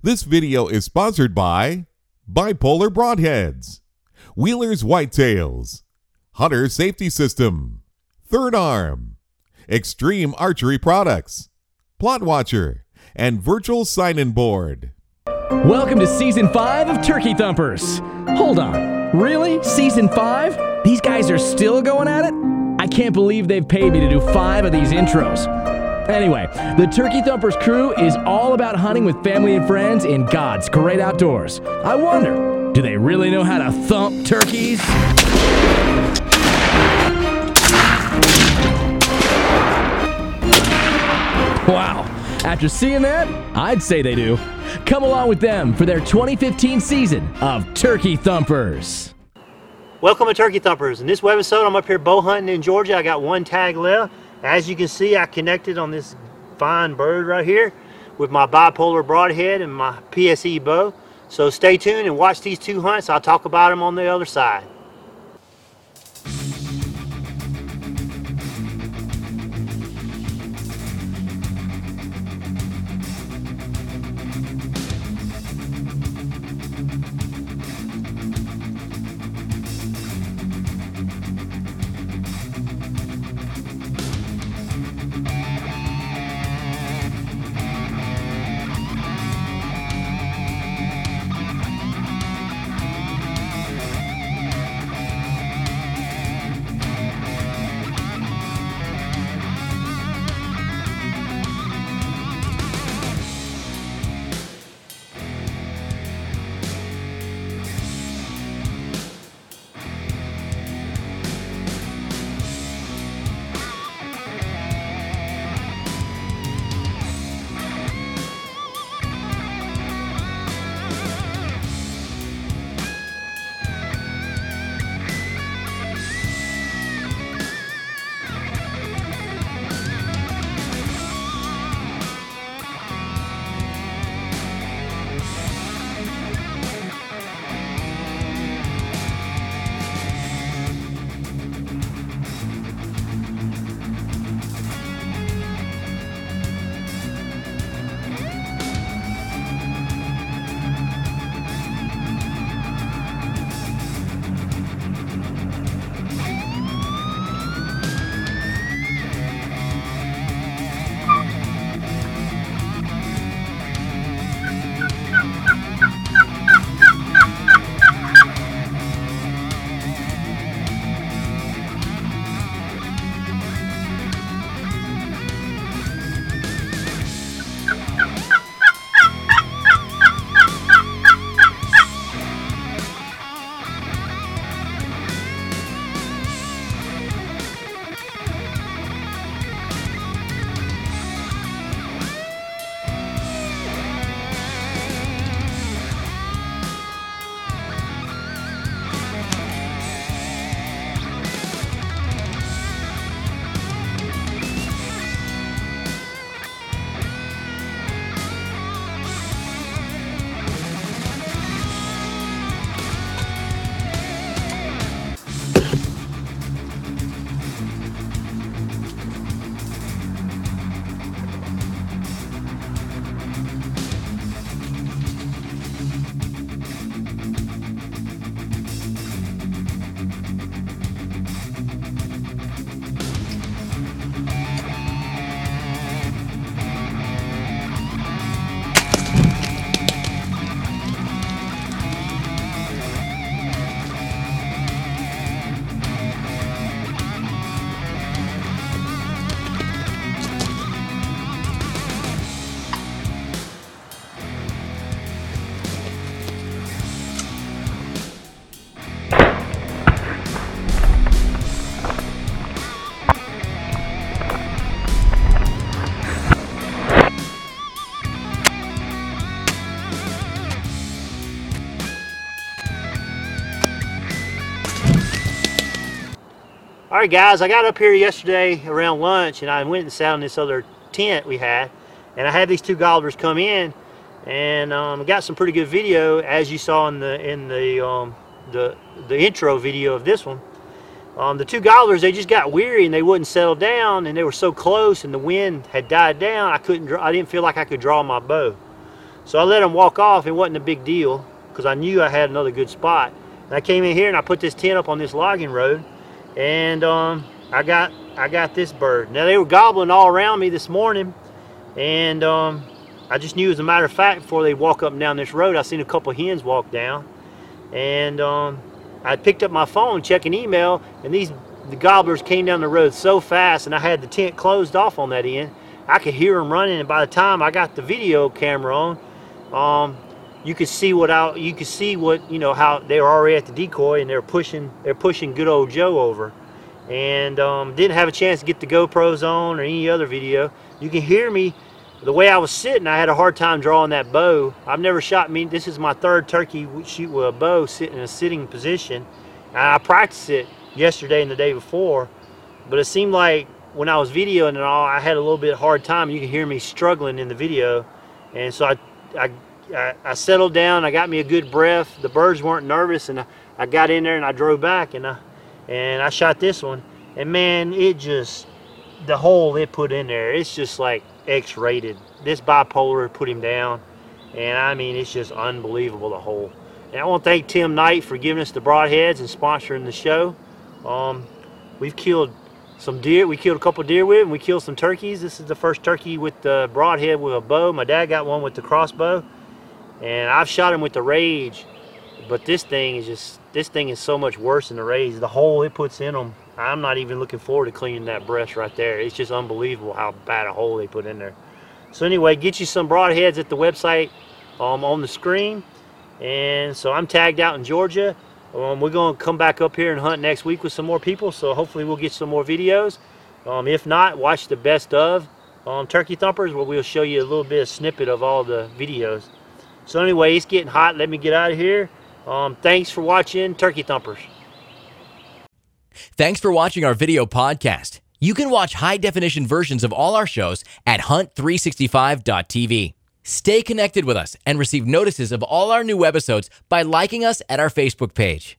This video is sponsored by Bipolar Broadheads, Wheeler's Whitetails, Hunter Safety System, Third Arm, Extreme Archery Products, Plot Watcher, and Virtual Sign-In Board. Welcome to season five of Turkey Thumpers. Hold on, really? Season five? These guys are still going at it? I can't believe they've paid me to do five of these intros. Anyway, the Turkey Thumpers crew is all about hunting with family and friends in God's great outdoors. I wonder, do they really know how to thump turkeys? Wow. After seeing that, I'd say they do. Come along with them for their 2015 season of Turkey Thumpers. Welcome to Turkey Thumpers. In this webisode, I'm up here bow hunting in Georgia. I got one tag left. As you can see, I connected on this fine bird right here with my bipolar broadhead and my PSE bow. So stay tuned and watch these two hunts. I'll talk about them on the other side. All right, guys, I got up here yesterday around lunch and I went and sat in this other tent we had. And I had these two gobblers come in and um, got some pretty good video as you saw in the in the um, the, the intro video of this one. Um, the two gobblers, they just got weary and they wouldn't settle down and they were so close and the wind had died down, I couldn't, I didn't feel like I could draw my bow. So I let them walk off. It wasn't a big deal because I knew I had another good spot. And I came in here and I put this tent up on this logging road, and um, I got I got this bird. Now they were gobbling all around me this morning, and um, I just knew as a matter of fact before they walk up and down this road, I seen a couple hens walk down, and um, I picked up my phone checking email, and these the gobblers came down the road so fast, and I had the tent closed off on that end. I could hear them running, and by the time I got the video camera on, um, you could see what out you could see what you know how they were already at the decoy and they're pushing they're pushing good old Joe over. And um, didn't have a chance to get the GoPros on or any other video. You can hear me the way I was sitting I had a hard time drawing that bow. I've never shot me this is my third turkey shoot with a bow sitting in a sitting position. And I practiced it yesterday and the day before but it seemed like when I was videoing and all I had a little bit hard time. You can hear me struggling in the video. And so I I I, I, settled down. I got me a good breath. The birds weren't nervous, and I, I got in there and I drove back and I and I shot this one. And man, it just the hole it put in there. It's just like X-rated. This bipolar put him down, and I mean it's just unbelievable the hole. And I want to thank Tim Knight for giving us the broadheads and sponsoring the show. Um, we've killed some deer. We killed a couple deer with, and we killed some turkeys. This is the first turkey with the broadhead with a bow. My dad got one with the crossbow and I've shot him with the Rage, but this thing is just this thing is so much worse than the Rage. The hole it puts in them, I'm not even looking forward to cleaning that breast right there. It's just unbelievable how bad a hole they put in there. So anyway, get you some broadheads at the website um, on the screen. And so I'm tagged out in Georgia. Um, we're going to come back up here and hunt next week with some more people. So hopefully we'll get some more videos. Um, if not, watch the best of um, Turkey Thumpers where we'll show you a little bit of snippet of all the videos. So anyway, it's getting hot. Let me get out of here. Um, thanks for watching Turkey Thumpers. Thanks for watching our video podcast. You can watch high definition versions of all our shows at hunt365.tv. Stay connected with us and receive notices of all our new episodes by liking us at our Facebook page.